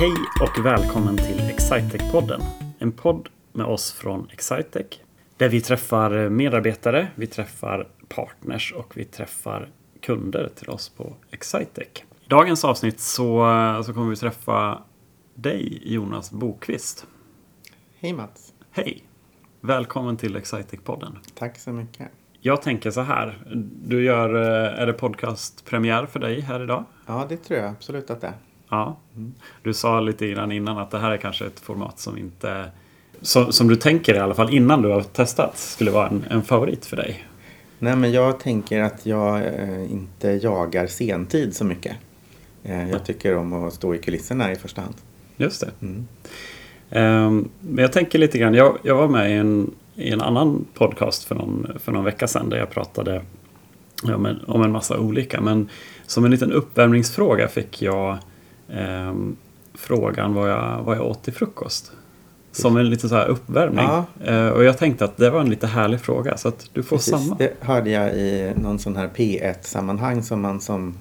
Hej och välkommen till Excitec-podden. En podd med oss från Excitec. Där vi träffar medarbetare, vi träffar partners och vi träffar kunder till oss på Excitec. I dagens avsnitt så, så kommer vi träffa dig Jonas Bokvist. Hej Mats. Hej! Välkommen till Excitec-podden. Tack så mycket. Jag tänker så här. Du gör, eh, är det podcastpremiär för dig här idag? Ja, det tror jag absolut att det är. Ja. Du sa lite grann innan att det här är kanske ett format som inte... Som, som du tänker i alla fall innan du har testat skulle vara en, en favorit för dig. Nej, men jag tänker att jag eh, inte jagar sentid så mycket. Eh, jag tycker om att stå i kulisserna i första hand. Just det. Mm. Ehm, men jag tänker lite grann. Jag, jag var med i en, i en annan podcast för någon, för någon vecka sedan där jag pratade om en, om en massa olika. Men som en liten uppvärmningsfråga fick jag ehm, frågan vad jag, vad jag åt till frukost. Som en liten så här uppvärmning. Ja. Eh, och jag tänkte att det var en lite härlig fråga så att du får Precis, samma. Det hörde jag i någon sån här P1-sammanhang som man som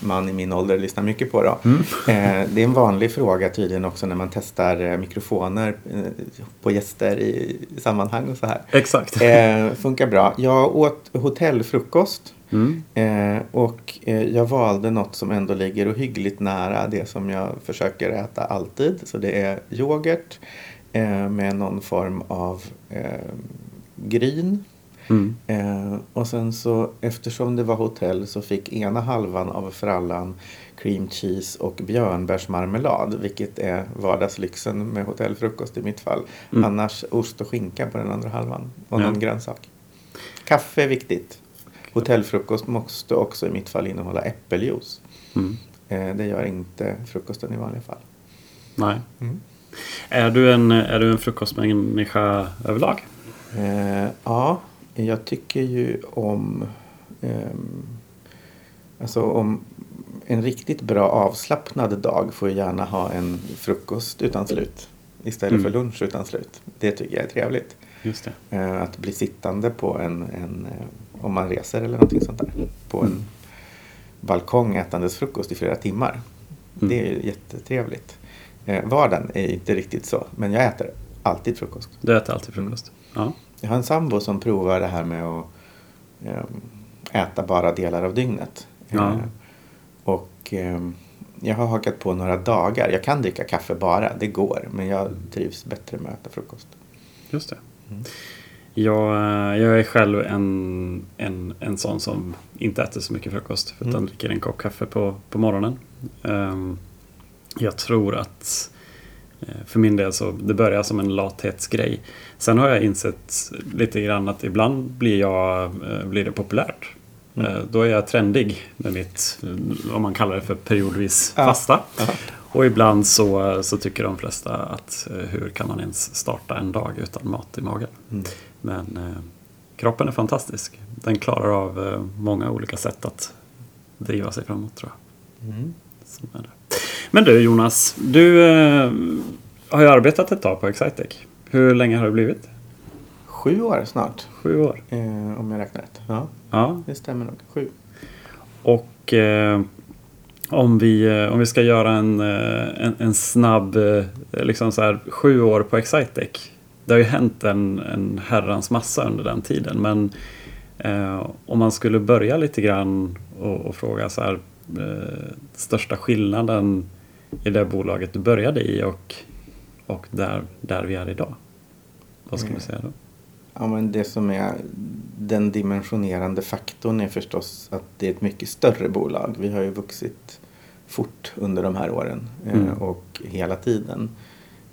man i min ålder lyssnar mycket på. Då. Mm. Eh, det är en vanlig fråga tydligen också när man testar eh, mikrofoner eh, på gäster i sammanhang och så här. Exakt. Eh, funkar bra. Jag åt hotellfrukost. Mm. Eh, och eh, jag valde något som ändå ligger ohyggligt nära det som jag försöker äta alltid. Så det är yoghurt eh, med någon form av eh, gryn. Mm. Eh, och sen så eftersom det var hotell så fick ena halvan av frallan cream cheese och björnbärsmarmelad. Vilket är vardagslyxen med hotellfrukost i mitt fall. Mm. Annars ost och skinka på den andra halvan. Och Ja. någon grönsak. Kaffe är viktigt. Hotellfrukost måste också i mitt fall innehålla äppeljuice. Mm. Eh, det gör inte frukosten i vanliga fall. Nej. Mm. Är du en, är du en frukostmänniska överlag? Eh, ja, jag tycker ju om... ehm, alltså om en riktigt bra avslappnad dag får ju gärna ha en frukost utan slut. Istället Mm. för lunch utan slut. Det tycker jag är trevligt. Just det. Eh, att bli sittande på en, en eh, om man reser eller någonting sånt där. På en Mm. balkong ätandes frukost i flera timmar. Mm. Det är ju jättetrevligt. Eh, vardagen är inte riktigt så, men jag äter alltid frukost. Du äter alltid frukost? Ja. Jag har en sambo som provar det här med att ehm, äta bara delar av dygnet. Ja. Eh, och ehm, jag har hakat på några dagar. Jag kan dricka kaffe bara, det går. Men jag trivs bättre med att äta frukost. Just det. Mm. Jag, eh, jag är själv en, en, en sån som inte äter så mycket frukost utan Mm. dricker en kopp kaffe på, på morgonen. Ehm, jag tror att eh, för min del så det börjar som en lathetsgrej. Sen har jag insett lite grann att ibland blir, jag, eh, blir det populärt. Mm. Då är jag trendig med mitt, om man kallar det för periodvis Ja. fasta. Ja. Och ibland så, så tycker de flesta att hur kan man ens starta en dag utan mat i magen? Mm. Men eh, kroppen är fantastisk. Den klarar av eh, många olika sätt att driva sig framåt tror jag. Mm. Men du Jonas, du eh, har ju arbetat ett tag på Excitec. Hur länge har det blivit? Sju år snart, Sju år? eh, om jag räknar rätt. Ja, Ja. det stämmer nog. Sju. Och eh, om, vi, eh, om vi ska göra en, en, en snabb, liksom så här, sju år på Excitec. Det har ju hänt en, en herrans massa under den tiden. Men eh, om man skulle börja lite grann och, och fråga så här, eh, största skillnaden i det bolaget du började i och, och där, där vi är idag. Vad skulle du säga då? Ja, men det som är den dimensionerande faktorn är förstås att det är ett mycket större bolag. Vi har ju vuxit fort under de här åren eh, Mm. och hela tiden.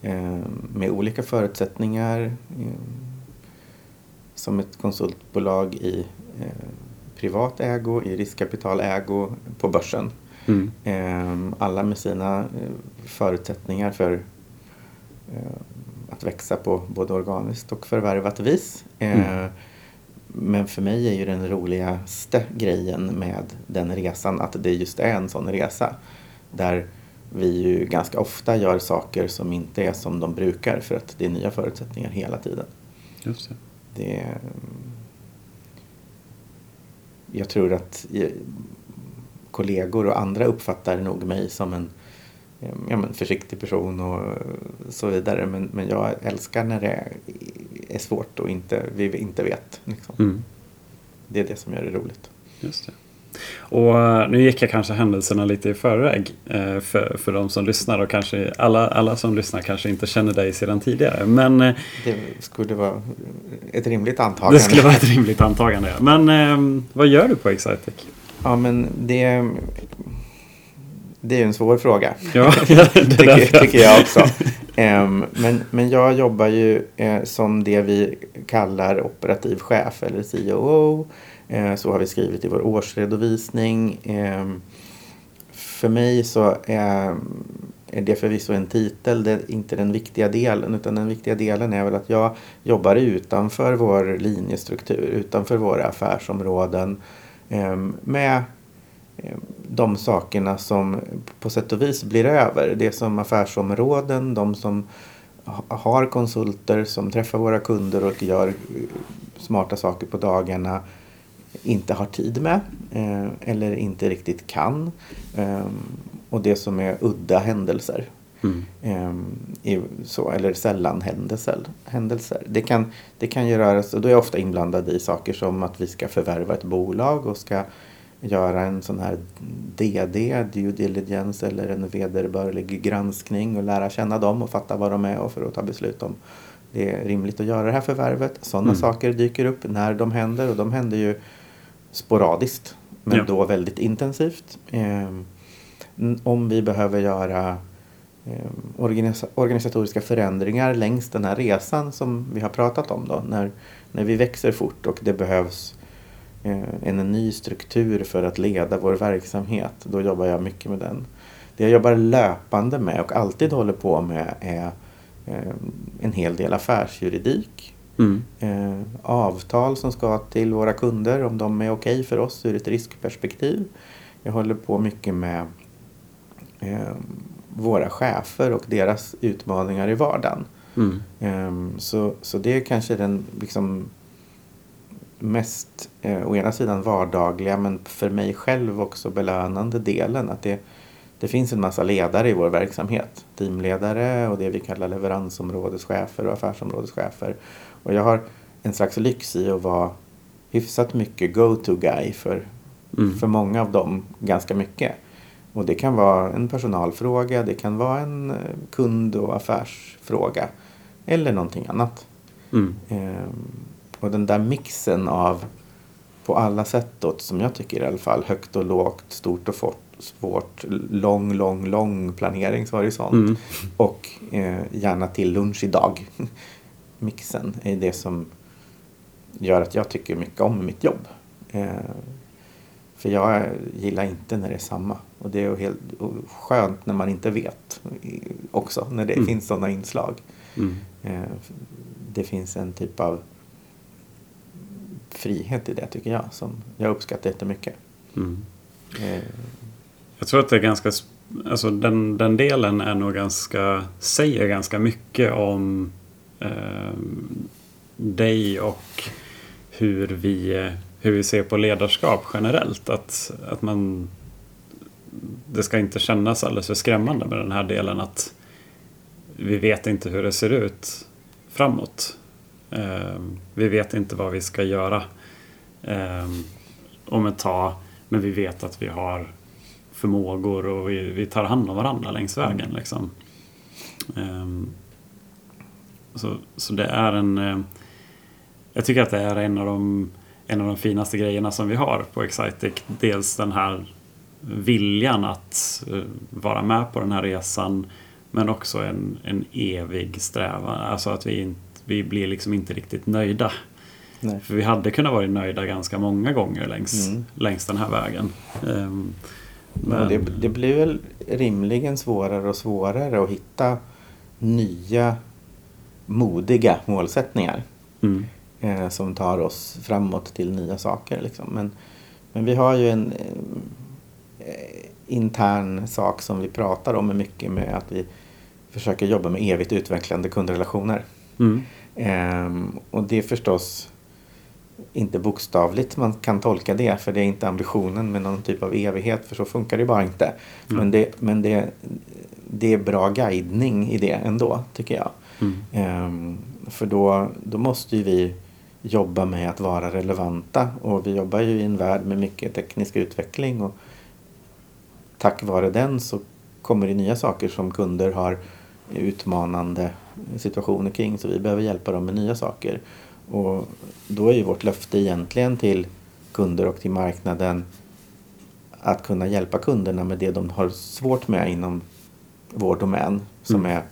Eh, med olika förutsättningar. Eh, som ett konsultbolag i eh, privat ägo, i riskkapitalägo på börsen. Mm. Alla med sina förutsättningar för att växa på både organiskt och förvärvat vis. Mm. Men för mig är ju den roligaste grejen med den resan att det just är en sån resa. Där vi ju ganska ofta gör saker som inte är som de brukar för att det är nya förutsättningar hela tiden. Just det. Det jag tror att eh, kollegor och andra uppfattar nog mig som en eh, ja, men försiktig person och så vidare. Men, men jag älskar när det är svårt och inte, vi inte vet. Liksom. Mm. Det är det som gör det roligt. Just det. Och eh, nu gick jag kanske händelserna lite i förväg eh, för, för de som lyssnar och kanske alla, alla som lyssnar kanske inte känner dig sedan tidigare. Men eh, Det skulle vara ett rimligt antagande. det skulle vara ett rimligt antagande. Men eh, vad gör du på Excitec? Ja, men det, det är en svår fråga. Ja, tycker, tycker jag också. Em, men, men jag jobbar ju som det vi kallar operativ chef eller COO. Eh, så har vi skrivit i vår årsredovisning. Ehm, för mig så är, det förvisso en titel, det är inte den viktiga delen. Utan den viktiga delen är väl att jag jobbar utanför vår linjestruktur, utanför våra affärsområden. Ehm, med ehm, de sakerna som på sätt och vis blir över. Det som affärsområden, de som har konsulter som träffar våra kunder och gör eh, smarta saker på dagarna inte har tid med eh, eller inte riktigt kan. Eh, och det som är udda händelser. Mm. I, så, eller sällan händelser. händelser. Det, kan, det kan ju röra sig, och då är jag ofta inblandad i saker som att vi ska förvärva ett bolag och ska göra en sån här DD, due diligence eller en vederbörlig granskning och lära känna dem och fatta vad de är och för att ta beslut om det är rimligt att göra det här förvärvet. Sådana Mm. saker dyker upp när de händer och de händer ju sporadiskt men Ja. då väldigt intensivt. Ehm, om vi behöver göra eh, organisa- organisatoriska förändringar längs den här resan som vi har pratat om då. När, när vi växer fort och det behövs eh, en ny struktur för att leda vår verksamhet. Då jobbar jag mycket med den. Det jag jobbar löpande med och alltid håller på med är eh, en hel del affärsjuridik. Mm. Eh, avtal som ska till våra kunder om de är okej för oss ur ett riskperspektiv. Jag håller på mycket med eh, våra chefer och deras utmaningar i vardagen. Mm. Ehm, så, så det är kanske den liksom mest, eh, å ena sidan vardagliga men för mig själv också belönande delen. Att det, det finns en massa ledare i vår verksamhet. Teamledare och det vi kallar leveransområdeschefer och affärsområdeschefer. Och jag har en slags lyx i att vara hyfsat mycket go-to-guy för, Mm. för många av dem ganska mycket. Och det kan vara en personalfråga, det kan vara en eh, kund och affärsfråga. Eller någonting annat. Mm. Ehm, och den där mixen av på alla sätt då, som jag tycker i alla fall, högt och lågt, stort och fort, svårt, lång, lång, lång planeringshorisont. Mm. Och eh, gärna till lunch idag. Mixen är det som gör att jag tycker mycket om mitt jobb. Eh, för jag gillar inte när det är samma. Och det är helt och skönt när man inte vet också, när det Mm. finns sådana inslag. Mm. Eh, det finns en typ av frihet i det tycker jag som jag uppskattar jättemycket. Mm. Eh, jag tror att det är ganska... Alltså den, den delen är nog ganska... Säger ganska mycket om eh, dig och hur vi, hur vi ser på ledarskap generellt. Att, att man... Det ska inte kännas alldeles för skrämmande med den här delen att vi vet inte hur det ser ut framåt. Eh, vi vet inte vad vi ska göra eh, om ett tag. Men vi vet att vi har förmågor och vi, vi tar hand om varandra längs vägen. Liksom. Ehm, så, så det är en... eh, jag tycker att det är en av, de, en av de finaste grejerna som vi har på Excitec. Dels den här viljan att eh, vara med på den här resan men också en, en evig strävan. Alltså att vi, inte, vi blir liksom inte riktigt nöjda. nej. För vi hade kunnat vara nöjda ganska många gånger längs, Mm. längs den här vägen. Ehm, Men det, det blir väl rimligen svårare och svårare att hitta nya modiga målsättningar Mm, eh, som tar oss framåt till nya saker. Liksom. Men, men vi har ju en eh, intern sak som vi pratar om mycket med att vi försöker jobba med evigt utvecklande kundrelationer. mm, Ehm, och det är förstås inte bokstavligt man kan tolka det för det är inte ambitionen med någon typ av evighet för så funkar det bara inte. Mm. Men, det, men det, det är bra guidning i det ändå, tycker jag. Mm. Ehm, för då, då måste ju vi jobba med att vara relevanta och vi jobbar ju i en värld med mycket teknisk utveckling och tack vare den så kommer det nya saker som kunder har utmanande situationer kring så vi behöver hjälpa dem med nya saker. Och då är ju vårt löfte egentligen till kunder och till marknaden att kunna hjälpa kunderna med det de har svårt med inom vår domän som Mm. är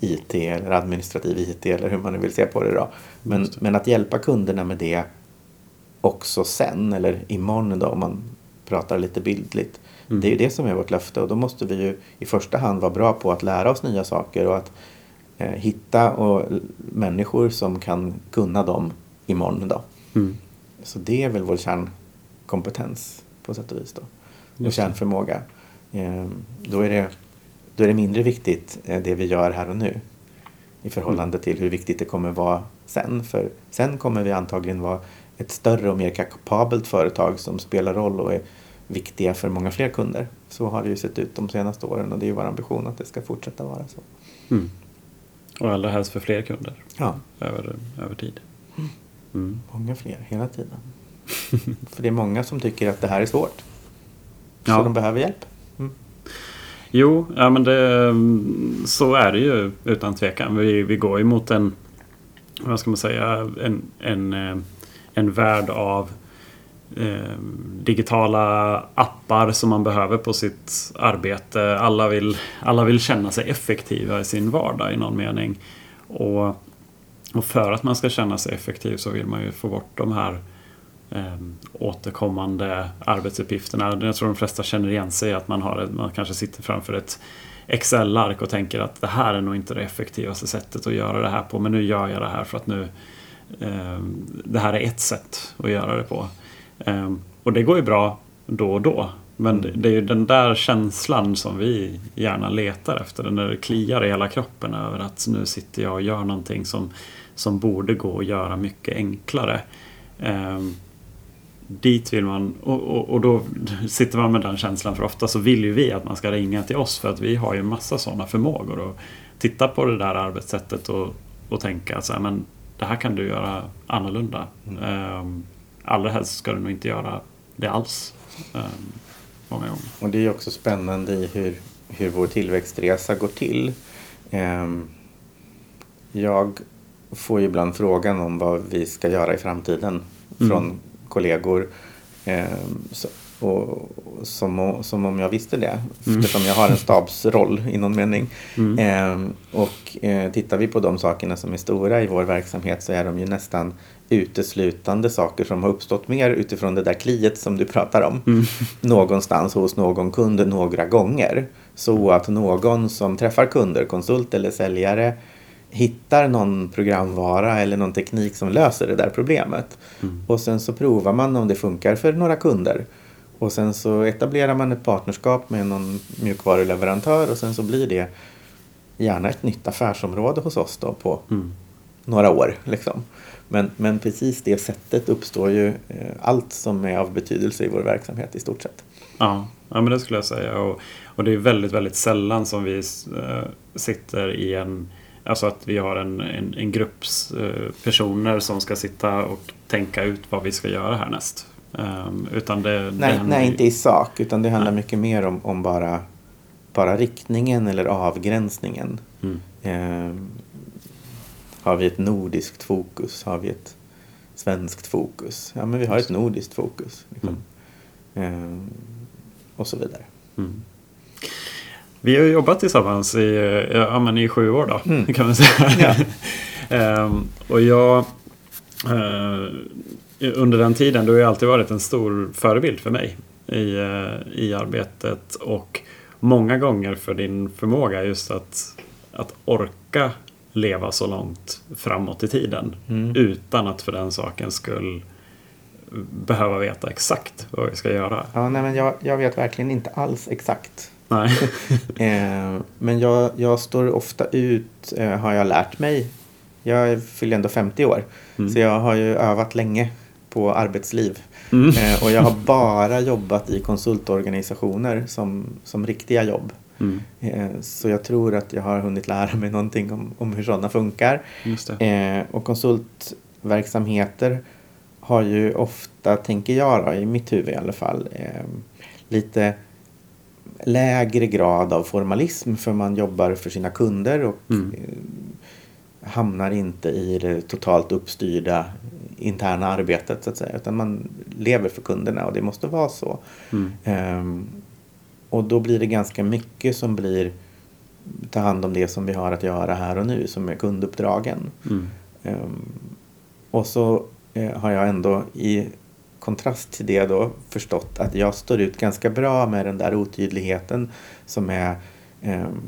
IT eller administrativ IT eller hur man nu vill se på det då. Men, det. men att hjälpa kunderna med det också sen eller imorgon då om man pratar lite bildligt. Mm. Det är ju det som är vårt löfte och då måste vi ju i första hand vara bra på att lära oss nya saker och att hitta och, människor som kan kunna dem imorgon då. Mm. Så det är väl vår kärnkompetens på sätt och vis då. Och Just kärnförmåga. Eh, då, är det, då är det mindre viktigt eh, det vi gör här och nu i förhållande till hur viktigt det kommer vara sen. För sen kommer vi antagligen vara ett större och mer kapabelt företag som spelar roll och är viktiga för många fler kunder. Så har det ju sett ut de senaste åren och det är ju vår ambition att det ska fortsätta vara så. Mm. Och allra helst för fler kunder Ja, över, över tid. Mm. många fler hela tiden. för det är många som tycker att det här är svårt. Så Ja. de behöver hjälp. Mm. Jo, ja, men det, så är det ju utan tvekan. Vi, vi går ju mot en, vad ska man säga, en, en, eh, en värld av eh, digitala appar som man behöver på sitt arbete. Alla vill, alla vill känna sig effektiva i sin vardag i någon mening. Och, och för att man ska känna sig effektiv så vill man ju få bort de här eh, återkommande arbetsuppgifterna. Jag tror de flesta känner igen sig i att man, har man kanske sitter framför ett Excel-ark och tänker att det här är nog inte det effektivaste sättet att göra det här på. Men nu gör jag det här för att nu eh, det här är ett sätt att göra det på. Eh, och det går ju bra då och då. Men Mm. det är ju den där känslan som vi gärna letar efter. Den där det kliar i hela kroppen över att nu sitter jag och gör någonting som, som borde gå att göra mycket enklare. Ehm, dit vill man, och, och, och då sitter man med den känslan för ofta så vill ju vi att man ska ringa till oss för att vi har ju massa sådana förmågor och titta på det där arbetssättet och, och tänka så här, men det här kan du göra annorlunda. Mm. Allra helst ska du nog inte göra det alls. Gånger. Och det är också spännande i hur, hur vår tillväxtresa går till. Ehm, jag får ju ibland frågan om vad vi ska göra i framtiden Mm. från kollegor. Och, som, som om jag visste det, Mm. eftersom jag har en stabsroll i någon mening. Mm. Ehm, och eh, tittar vi på de sakerna som är stora i vår verksamhet så är de ju nästan uteslutande saker som har uppstått mer utifrån det där kliet som du pratar om. Mm. Någonstans hos någon kund några gånger. Så att någon som träffar kunder, konsult eller säljare hittar någon programvara eller någon teknik som löser det där problemet. Mm. Och sen så provar man om det funkar för några kunder. Och sen så etablerar man ett partnerskap med någon mjukvaruleverantör och sen så blir det gärna ett nytt affärsområde hos oss då på Mm. några år. Liksom. Men, men precis det sättet uppstår ju eh, allt som är av betydelse i vår verksamhet i stort sett. Ja, ja men det skulle jag säga. Och, och det är väldigt, väldigt sällan som vi eh, sitter i en Alltså att vi har en, en, en grupp eh, personer som ska sitta och tänka ut vad vi ska göra härnäst. Um, utan det, det Nej, händer nej, inte i sak, utan det handlar Nej. mycket mer om, om bara, bara riktningen eller avgränsningen. Mm. Eh, har vi ett nordiskt fokus? Har vi ett svenskt fokus? Ja, men vi har ett nordiskt fokus. Liksom. Eh, och så vidare. Mm. Vi har jobbat tillsammans i, eh, ja, men i sju år då, Mm. kan man säga. Ja. Ehm, och jag eh, under den tiden, du har ju alltid varit en stor förebild för mig i, eh, i arbetet och många gånger för din förmåga just att, att orka leva så långt framåt i tiden Mm. utan att för den saken skull behöva veta exakt vad vi ska göra. Ja, nej, men jag, jag vet verkligen inte alls exakt. Nej. Eh, men jag, jag står ofta ut, eh, har jag lärt mig. Jag fyller ändå 50 år. Mm. Så jag har ju övat länge på arbetsliv. Mm. Eh, och jag har bara jobbat i konsultorganisationer som, som riktiga jobb. Mm. Eh, så jag tror att jag har hunnit lära mig någonting om, om hur sådana funkar. Eh, och konsultverksamheter har ju ofta, tänker jag då, i mitt huvud i alla fall, eh, lite lägre grad av formalism för man jobbar för sina kunder och Mm. eh, hamnar inte i det totalt uppstyrda interna arbetet så att säga. Utan man lever för kunderna och det måste vara så. Mm. Ehm, och då blir det ganska mycket som blir ta hand om det som vi har att göra här och nu som är kunduppdragen. Mm. Ehm, och så eh, har jag ändå i kontrast till det då förstått att jag står ut ganska bra med den där otydligheten som är ehm,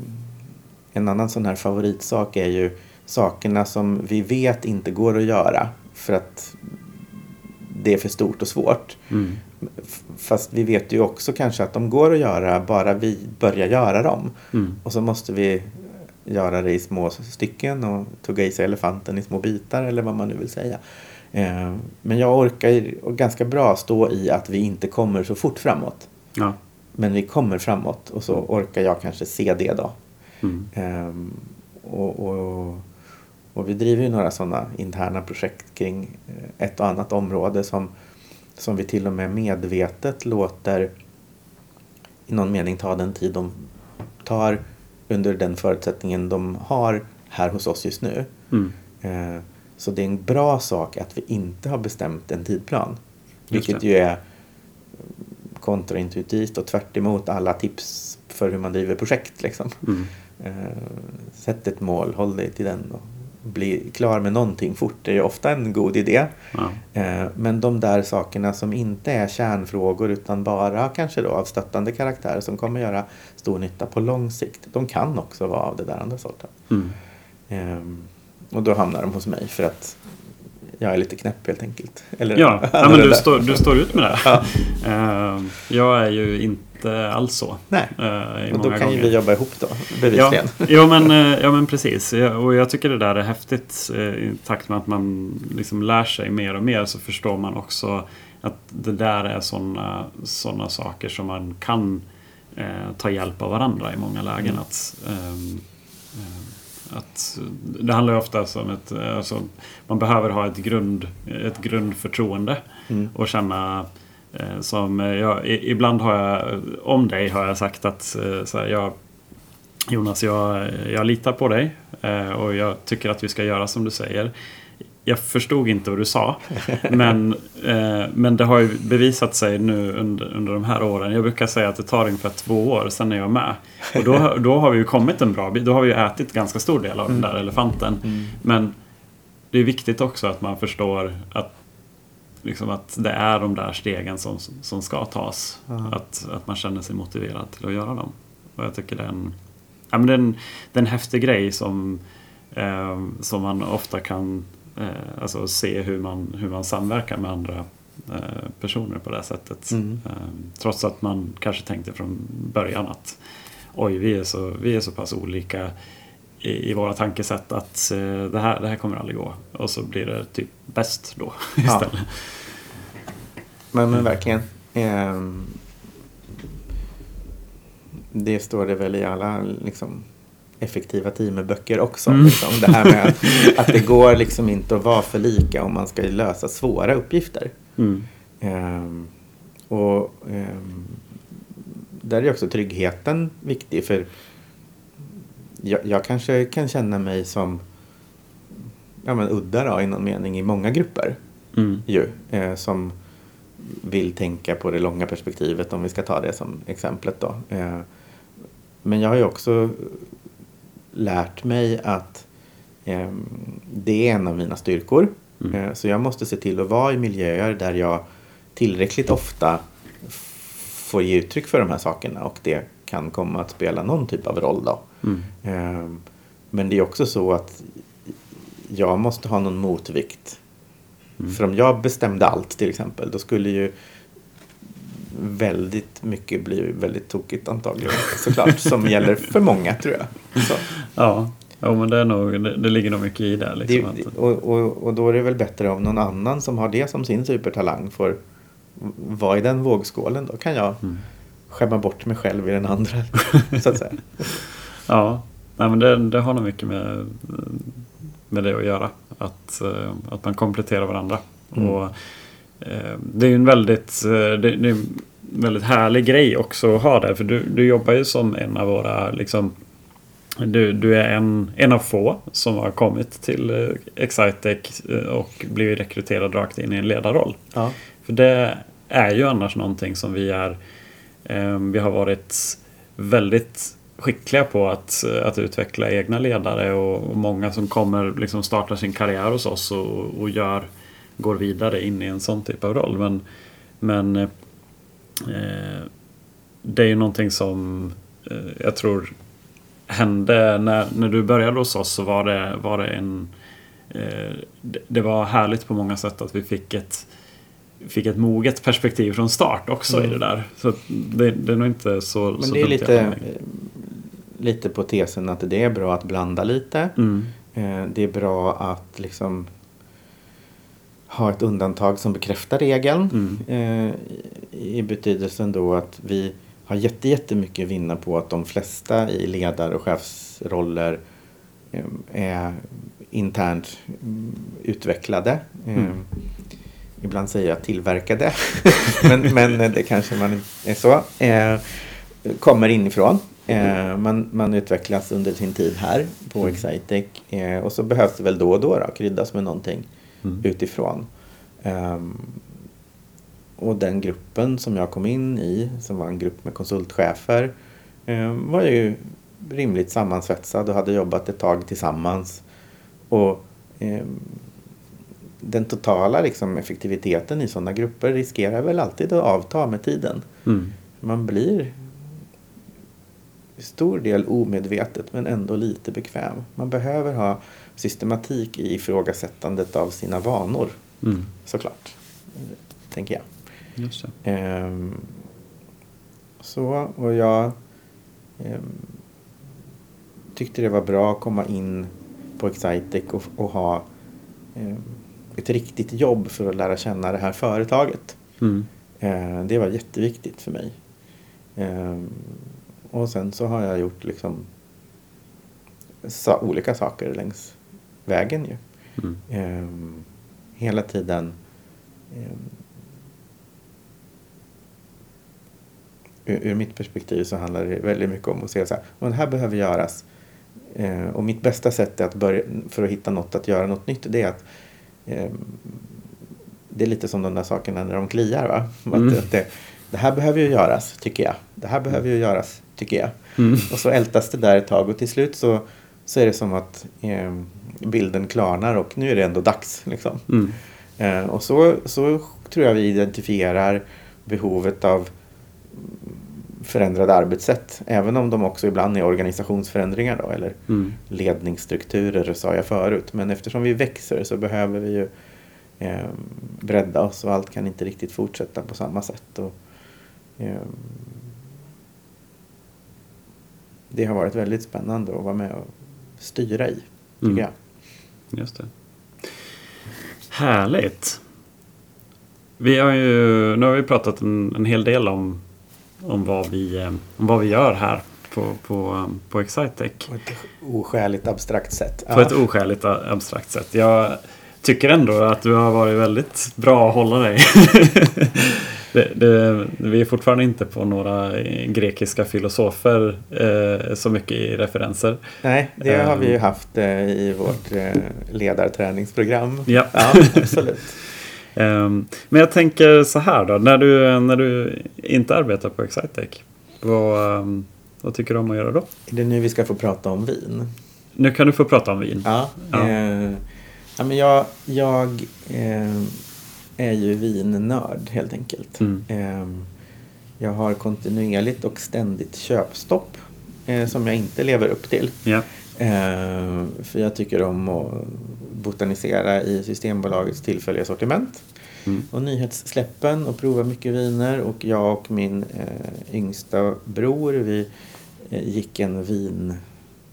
en annan sån här favoritsak är ju sakerna som vi vet inte går att göra för att det är för stort och svårt. Mm. Fast vi vet ju också kanske att de går att göra bara vi börjar göra dem. Mm. Och så måste vi göra det i små stycken och tugga i sig elefanten i små bitar eller vad man nu vill säga. Eh, Men jag orkar ganska bra stå i att vi inte kommer så fort framåt. Ja. Men vi kommer framåt och så orkar jag kanske se det då. Mm. Ehm, och, och, och vi driver ju några sådana interna projekt kring eh, ett och annat område som, som vi till och med medvetet låter i någon mening ta den tid de tar under den förutsättningen de har här hos oss just nu. Mm. Eh, Så det är en bra sak att vi inte har bestämt en tidplan. Vilket ju är kontraintuitivt och tvärt emot alla tips för hur man driver projekt. Liksom. Mm. Eh, Sätt ett mål, håll dig till den och bli klar med någonting fort. Det är ju ofta en god idé. Ja. Eh, Men de där sakerna som inte är kärnfrågor utan bara kanske då av stöttande karaktär som kommer göra stor nytta på lång sikt. De kan också vara av det där andra sorten. Mm. Ehm, Och då hamnar de hos mig för att jag är lite knäpp helt enkelt. Eller Ja, ja men du, står, du står ut med det. Ja. Eh, jag är ju inte alls så. Nej, eh, och då kan ju gånger. vi jobba ihop då, Ja, bevisligen. ja, men, eh, ja men precis. Ja, Och jag tycker det där är häftigt. eh, I takt med att man liksom lär sig mer och mer så förstår man också att det där är sådana såna saker som man kan eh, ta hjälp av varandra i många lägen. Mm. Att, ehm, eh, att det handlar ju ofta om ett... eh, Alltså, man behöver ha ett, grund, ett grundförtroende Mm. och känna som eh, jag, ibland har jag om dig har jag sagt att eh, så här, jag Jonas, jag, jag litar på dig eh, och jag tycker att vi ska göra som du säger. Jag förstod inte vad du sa, men, eh, men det har ju bevisat sig nu under, under de här åren. Jag brukar säga att det tar ungefär två år, sen är jag med. Och då, då har vi ju kommit en bra bit. Då har vi ju ätit ganska stor del av den där elefanten. Mm. Men det är viktigt också att man förstår att, liksom att det är de där stegen som, som ska tas. Att, att man känner sig motiverad till att göra dem. Och jag tycker det är en, ja, men det är en, det är en häftig grej som, eh, som man ofta kan eh, alltså se hur man, hur man samverkar med andra eh, personer på det sättet. Mm. Eh, trots att man kanske tänkte från början att oj, vi är så, vi är så pass olika i, i våra tankesätt att eh, det, här, det här kommer aldrig gå. Och så blir det typ bäst då Ja. istället. Men, men verkligen. ehm, det står det väl i alla liksom, effektiva teamböcker också. Mm. Liksom, det här med att, att det går liksom inte att vara för lika om man ska lösa svåra uppgifter. Mm. Ehm, och ehm, där är också tryggheten viktig för jag, jag kanske kan känna mig som ja, men udda då, i någon mening i många grupper Mm. ju, eh, som vill tänka på det långa perspektivet om vi ska ta det som exemplet då. Eh, men jag har ju också lärt mig att eh, det är en av mina styrkor. Mm. Eh, så jag måste se till att vara i miljöer där jag tillräckligt ofta får ge uttryck för de här sakerna och det kan komma att spela någon typ av roll då. Mm. Eh, Men det är också så att jag måste ha någon motvikt. Mm. För om jag bestämde allt till exempel, då skulle ju väldigt mycket bli väldigt tokigt antagligen. Såklart, som gäller för många tror jag. Så, Ja, jo, men det, är nog, det, det ligger nog mycket i det. det, Liksom, att, och, och, och då är det väl bättre om någon annan som har det som sin supertalang får vara i den vågskålen. Då kan jag Mm. skämma bort mig själv i den andra. så att säga. Ja, Nej, men det, det har nog mycket med, med det att göra. Att, eh, att man kompletterar varandra. Mm. Och, eh, det är ju en väldigt, eh, det, det är en väldigt härlig grej också att ha det. För du, du jobbar ju som en av våra liksom, du, du är en, en av få som har kommit till Excitec och blivit rekryterad rakt in i en ledarroll. Ja. För det är ju annars någonting som vi är eh, Vi har varit väldigt skickliga på att, att utveckla egna ledare och, och många som kommer liksom starta sin karriär hos oss och, och gör går vidare in i en sån typ av roll. Men, men eh, det är ju någonting som eh, jag tror hände när, när du började hos oss så var det, var det en eh, det, det var härligt på många sätt att vi fick ett fick ett moget perspektiv från start också Mm. i det där. Så det, det är nog inte så Men så det är lite, lite på tesen att det är bra att blanda lite. Mm. Eh, Det är bra att liksom ha ett undantag som bekräftar regeln. Mm. Eh, I betydelsen då att vi har jätte, jättemycket att vinna på att de flesta i ledar och chefsroller eh, är internt mm, utvecklade. Mm. Ibland säger jag tillverkade, men, men det kanske man är så. Kommer inifrån. Eh, man, man utvecklas under sin tid här på Mm. Excitec. Eh, och så behövs det väl då och då, då kryddas med någonting Mm. utifrån. Ehm, och den gruppen som jag kom in i, som var en grupp med konsultchefer, ehm, var ju rimligt sammansvetsad och hade jobbat ett tag tillsammans. Och ehm, den totala liksom, effektiviteten i sådana grupper riskerar väl alltid att avta med tiden. Mm. Man blir i stor del omedvetet men ändå lite bekväm. Man behöver ha systematik i ifrågasättandet av sina vanor, Mm. såklart. Tänker jag. Just det. Ehm, så, och jag ehm, tyckte det var bra att komma in på Excitec och, och ha ehm, ett riktigt jobb för att lära känna det här företaget. Mm. Eh, det var jätteviktigt för mig. Ehm, och sen så har jag gjort liksom olika saker längs vägen ju. Mm. Ehm, hela tiden ehm, ur, ur mitt perspektiv så handlar det väldigt mycket om att se så här, "Men det här behöver göras. Eh, och mitt bästa sätt är att börja, för att hitta något att göra något nytt, det är att ehm, det är lite som de där sakerna när de kliar. Va? Mm. Att, att det, det här behöver ju göras, tycker jag. Det här behöver ju göras, tycker jag. Mm. Och så ältas det där ett tag och till slut så, så är det som att eh, bilden klarnar och nu är det ändå dags. Liksom. Mm. Eh, och så, så tror jag vi identifierar behovet av förändrade arbetssätt. Även om de också ibland är organisationsförändringar då, eller Mm. ledningsstrukturer sa jag förut. Men eftersom vi växer så behöver vi ju eh, bredda oss och allt kan inte riktigt fortsätta på samma sätt. Och, det har varit väldigt spännande att vara med och styra i, tycker Mm. jag. Just det. Härligt. Vi har ju, nu har vi pratat en, en hel del om, om, vad vi, eh, om vad vi gör här på, på, på Excitec. På ett oskäligt abstrakt sätt. På ett oskäligt abstrakt sätt. Jag tycker ändå att du har varit väldigt bra att hålla dig. det, det, vi är fortfarande inte på några eh, grekiska filosofer eh, så mycket i referenser. Nej, det har vi ju Ehm. haft eh, i vårt eh, ledarträningsprogram. Ja. ja absolut. Ehm, Men jag tänker så här då, när du, när du inte arbetar på Excitec, vad, ehm, vad tycker du om att göra då? Är det nu vi ska få prata om vin? Nu kan du få prata om vin. Ja. Ja. Eh, ja men jag jag eh, är ju vinnörd helt enkelt. Mm. Eh, jag har kontinuerligt och ständigt köpstopp eh, som jag inte lever upp till. Eh, för jag tycker om att botanisera i Systembolagets tillfälliga sortiment. Mm. Och nyhetssläppen och prova mycket viner. Och jag och min eh, yngsta bror vi eh, gick en vin,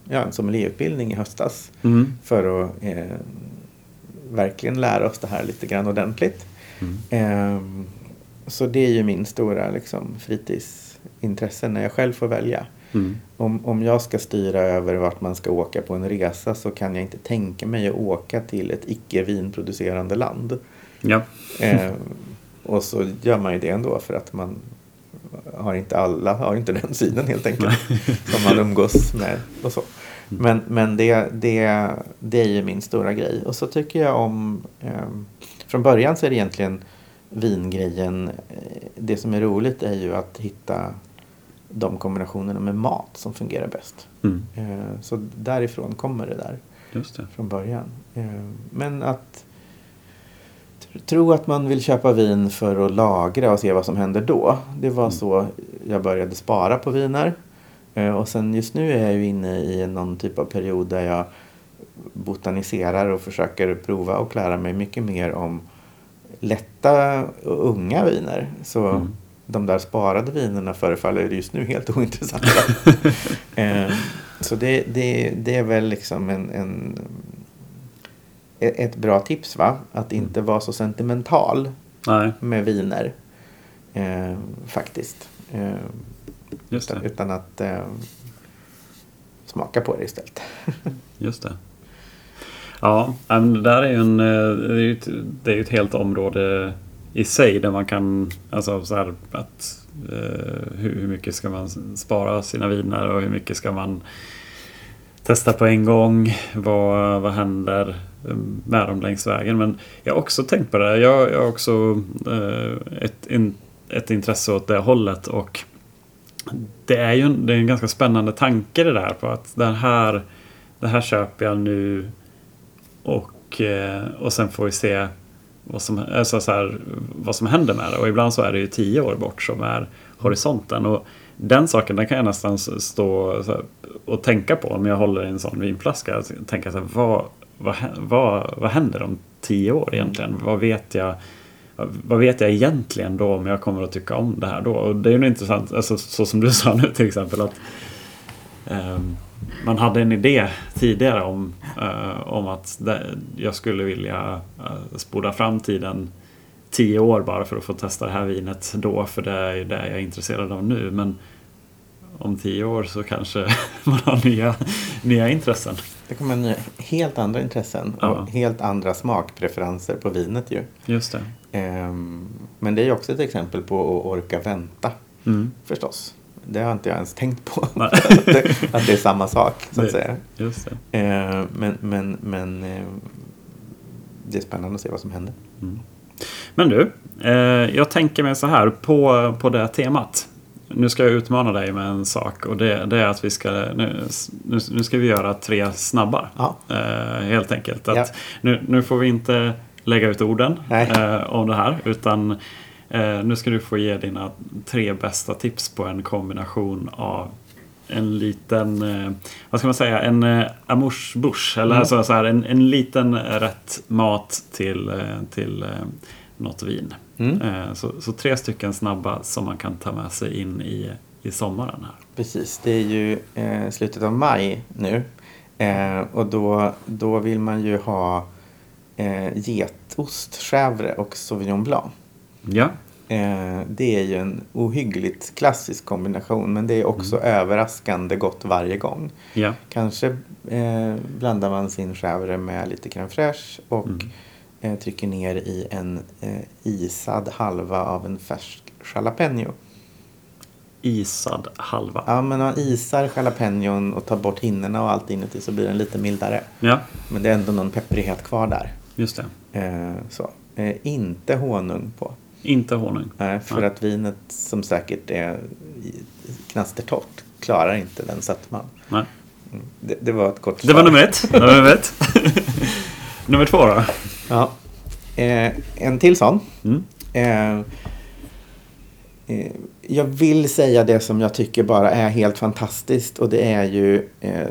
ja, en sommelierutbildning i höstas. Mm. För att eh, verkligen lära oss det här lite grann ordentligt. Mm. Så det är ju min stora liksom, fritidsintresse när jag själv får välja. Mm. Om, om jag ska styra över vart man ska åka på en resa så kan jag inte tänka mig att åka till ett icke vinproducerande land. Ja. Eh, och så gör man ju det ändå för att man har inte alla har inte den synen helt enkelt. som man umgås med och så. Men, men det, det, det är ju min stora grej. Och så tycker jag om... Eh, från början så är det egentligen vingrejen. Eh, det som är roligt är ju att hitta de kombinationerna med mat som fungerar bäst. Mm. Eh, så därifrån kommer det där Just det. från början. Eh, Men att tr- tro att man vill köpa vin för att lagra och se vad som händer då. Det var så jag började spara på viner. Och sen just nu är jag ju inne i någon typ av period där jag botaniserar och försöker prova och lära mig mycket mer om lätta och unga viner. Så Mm. de där sparade vinerna förefaller just nu helt ointressanta. eh, så det, det, det är väl liksom en, en, ett bra tips va? Att inte vara så sentimental Nej, med viner. Eh, faktiskt. Eh, just utan, utan att eh, smaka på det istället. Just det. Ja, men det där är ju en, eh, det är ju ett, det är ett helt område i sig där man kan, alltså så här att eh, hur, hur mycket ska man spara sina viner och hur mycket ska man testa på en gång? Vad, vad händer eh, med dem längs vägen? Men jag har också tänkt på det. Jag, jag har också eh, ett, in, ett intresse åt det hållet och det är ju en, det är en ganska spännande tanke det där på att den här, det här köper jag nu och, eh, och sen får vi se vad som, alltså så här, vad som händer med det. Och ibland så är det ju tio år bort som är horisonten. Och den saken den kan jag nästan stå och tänka på om jag håller i en sån vinflaska. Tänka så här, vad, vad, vad, vad händer om tio år egentligen? Vad vet jag? Vad vet jag egentligen då om jag kommer att tycka om det här då? Och det är ju intressant, alltså, så som du sa nu till exempel att um, man hade en idé tidigare om, eh, om att jag skulle vilja uh, spola fram tiden tio år bara för att få testa det här vinet då för det är ju det jag är intresserad av nu. Men om tio år så kanske man har nya, nya intressen. Det kommer nya, helt andra intressen Ja. och helt andra smakpreferenser på vinet ju. Just det. Ehm, men det är ju också ett exempel på att orka vänta Mm. förstås. Det har inte jag ens tänkt på. Att, det, att det är samma sak så att säga. Just det. Ehm, men men, men ehm, det är spännande att se vad som händer. Men du, eh, jag tänker mig så här på, på det temat. Nu ska jag utmana dig med en sak och det, det är att vi ska, nu, nu, ska vi göra tre snabbar. Ja. Eh, helt enkelt. Att Ja. nu, nu får vi inte lägga ut orden eh, om det här utan eh, nu ska du få ge dina tre bästa tips på en kombination av en liten, eh, vad ska man säga, en eh, bouche. Eller Mm. alltså så här, en, en liten rätt mat till, eh, till eh, något vin. Mm. Eh, så, så tre stycken snabba som man kan ta med sig in i, i sommaren här. Precis, det är ju eh, slutet av maj nu. Och då, då vill man ju ha eh, getost, chèvre och sauvignon blanc. Ja, Eh, det är ju en ohyggligt klassisk kombination men det är också överraskande gott varje gång. ja, Kanske eh, blandar man sin chèvre med lite crème fraîche och Mm. eh, trycker ner i en eh, isad halva av en färsk jalapeno. isad halva. Ja, men man isar jalapenon och tar bort hinnorna och allt inuti så blir den lite mildare. Ja, Men det är ändå någon pepprighet kvar där. just det. Eh, så. Eh, inte honung på. Inte honung. Nej, för Nej. att vinet som säkert är knastertorrt klarar inte den sötman. Nej. Mm. Det, det var ett kort Det var svar. nummer ett. Nummer ett. nummer två då? Ja. Eh, en till sån. Mm. Eh, eh, jag vill säga det som jag tycker bara är helt fantastiskt och det är ju eh,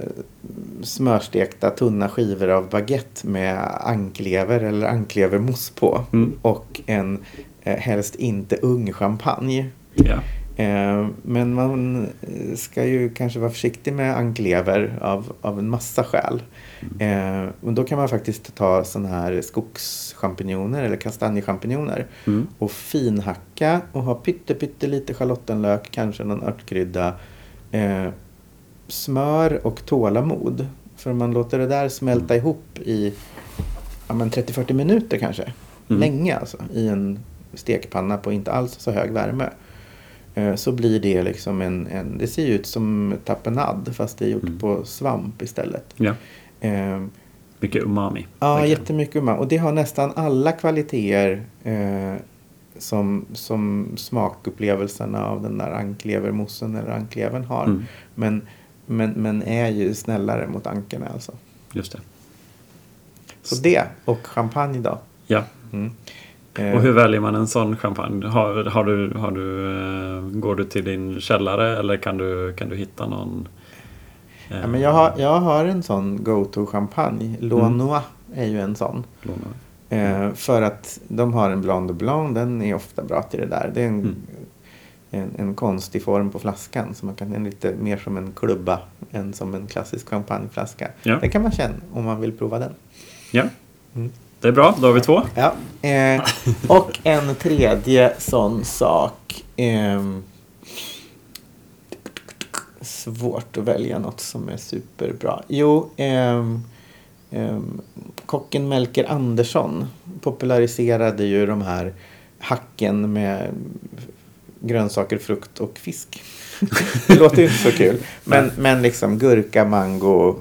smörstekta tunna skivor av baguette med anklever eller anklevermousse på Mm. och en eh, helst inte ung champagne. Eh, men man ska ju kanske vara försiktig med anklever av, av en massa skäl. Eh, men då kan man faktiskt ta sådana här skogschampinjoner eller kastanjechampinjoner Mm. och finhacka och ha pytte, pytte lite schalottenlök, kanske någon örtkrydda, eh, smör och tålamod. För om man låter det där smälta ihop i ja, men 30-40 minuter kanske, Mm. länge alltså, i en stekpanna på inte alls så hög värme. eh, Så blir det liksom en, en det ser ju ut som tapenad fast det är gjort Mm. på svamp istället. Ja, Eh, mycket umami. Ja, verkligen. jättemycket umami. Och det har nästan alla kvaliteter eh, som, som smakupplevelserna av den där anklevermoussen eller anklevern har. Mm. Men, men, men är ju snällare mot ankorna alltså. Just det. Så det och champagne då. Ja. Mm. Eh, Och hur väljer man en sån champagne? Har, har du, har du, eh, går du till din källare eller kan du, kan du hitta någon? eh, ja, men jag, har, jag har en sån go-to-champagne. Mm. Lonois är ju en sån. Eh, för att de har en Blanc de Blanc, den är ofta bra till det där. Det är en, Mm. en, en konstig form på flaskan. Så man kan, den är lite mer som en klubba än som en klassisk champagneflaska. Ja. Det kan man känna om man vill prova den. Ja, Mm. Det är bra. Då har vi två. Ja. Eh, och en tredje sån sak. ehm, svårt att välja något som är superbra. Jo, ehm, kocken Melker Andersson populariserade ju de här hacken med grönsaker, frukt och fisk. det låter ju inte så kul. Men, men liksom gurka, mango,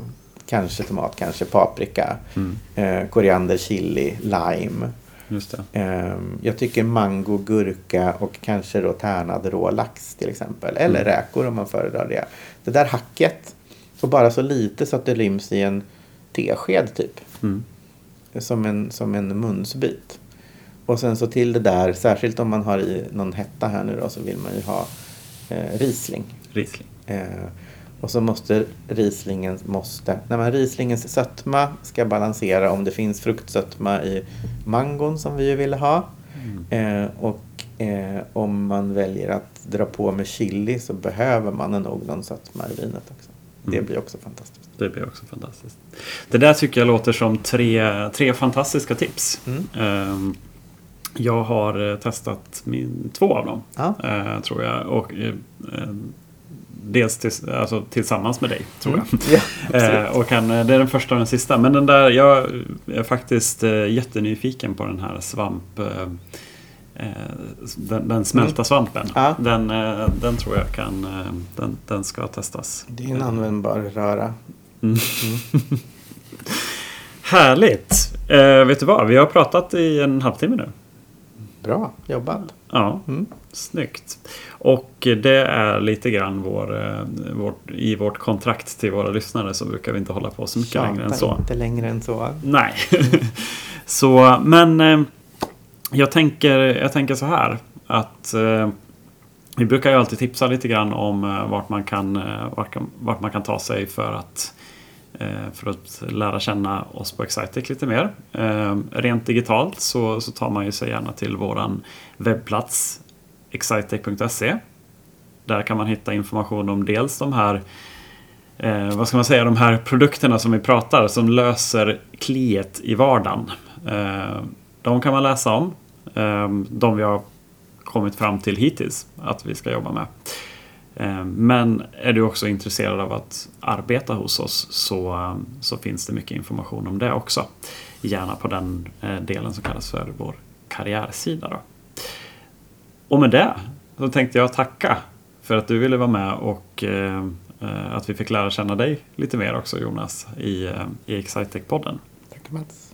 kanske tomat, kanske paprika, Mm. eh, koriander, chili, lime. Just. Ehm, jag tycker mango, gurka och kanske då tärnad rå lax till exempel. Eller Mm. räkor om man föredrar det. Det där hacket, och bara så lite så att det ryms i en tesked typ. Mm. Som en, som en munsbit. Och sen så till det där, särskilt om man har i någon hetta här nu då, så vill man ju ha eh, Riesling. Riesling. Eh, och så måste Rieslingen, måste, nej men Rieslingens sötma ska balansera om det finns fruktsötma i mangon som vi ju ville ha. Mm. Eh, och eh, om man väljer att dra på med chili så behöver man nog någon sötma i vinet också. Det Mm. blir också fantastiskt. Det blir också fantastiskt. Det där tycker jag låter som tre, tre fantastiska tips. Mm. Ehm, Jag har eh, testat min, två av dem, Ja. eh, tror jag. Och, eh, eh, dels tills, alltså, tillsammans med dig, tror jag. Mm. Ja. Eh, och kan, det är den första och den sista. Men den där, jag är faktiskt eh, jättenyfiken på den här svamp... Eh, eh, den, den smälta svampen. Mm. Ja. Den, eh, den tror jag kan... Eh, den, den ska testas. Det är en användbar röra. Mm. Härligt! Eh, vet du vad? Vi har pratat i en halvtimme nu. Bra jobbat. Ja, Mm. snyggt. Och det är lite grann vår, eh, vårt, i vårt kontrakt till våra lyssnare så brukar vi inte hålla på så mycket längre än Tjata så. inte längre än så. Nej. så, men eh, jag, tänker, jag tänker så här att eh, vi brukar ju alltid tipsa lite grann om vart, man kan, vart, vart man kan ta sig för att, Eh, för att lära känna oss på Excitec lite mer. Eh, rent digitalt så, så tar man ju sig gärna till våran webbplats excitec.se. Där kan man hitta information om dels de här eh, vad ska man säga, de här produkterna som vi pratar som löser kliet i vardagen. Eh, de kan man läsa om. Eh, de vi har kommit fram till hittills att vi ska jobba med. Eh, men är du också intresserad av att arbeta hos oss så, eh, så finns det mycket information om det också. Gärna på den eh, delen som kallas för vår karriärsida. Då. Och med det så tänkte jag tacka för att du ville vara med och att vi fick lära känna dig lite mer också Jonas i, i Excitec-podden. Tack Mats.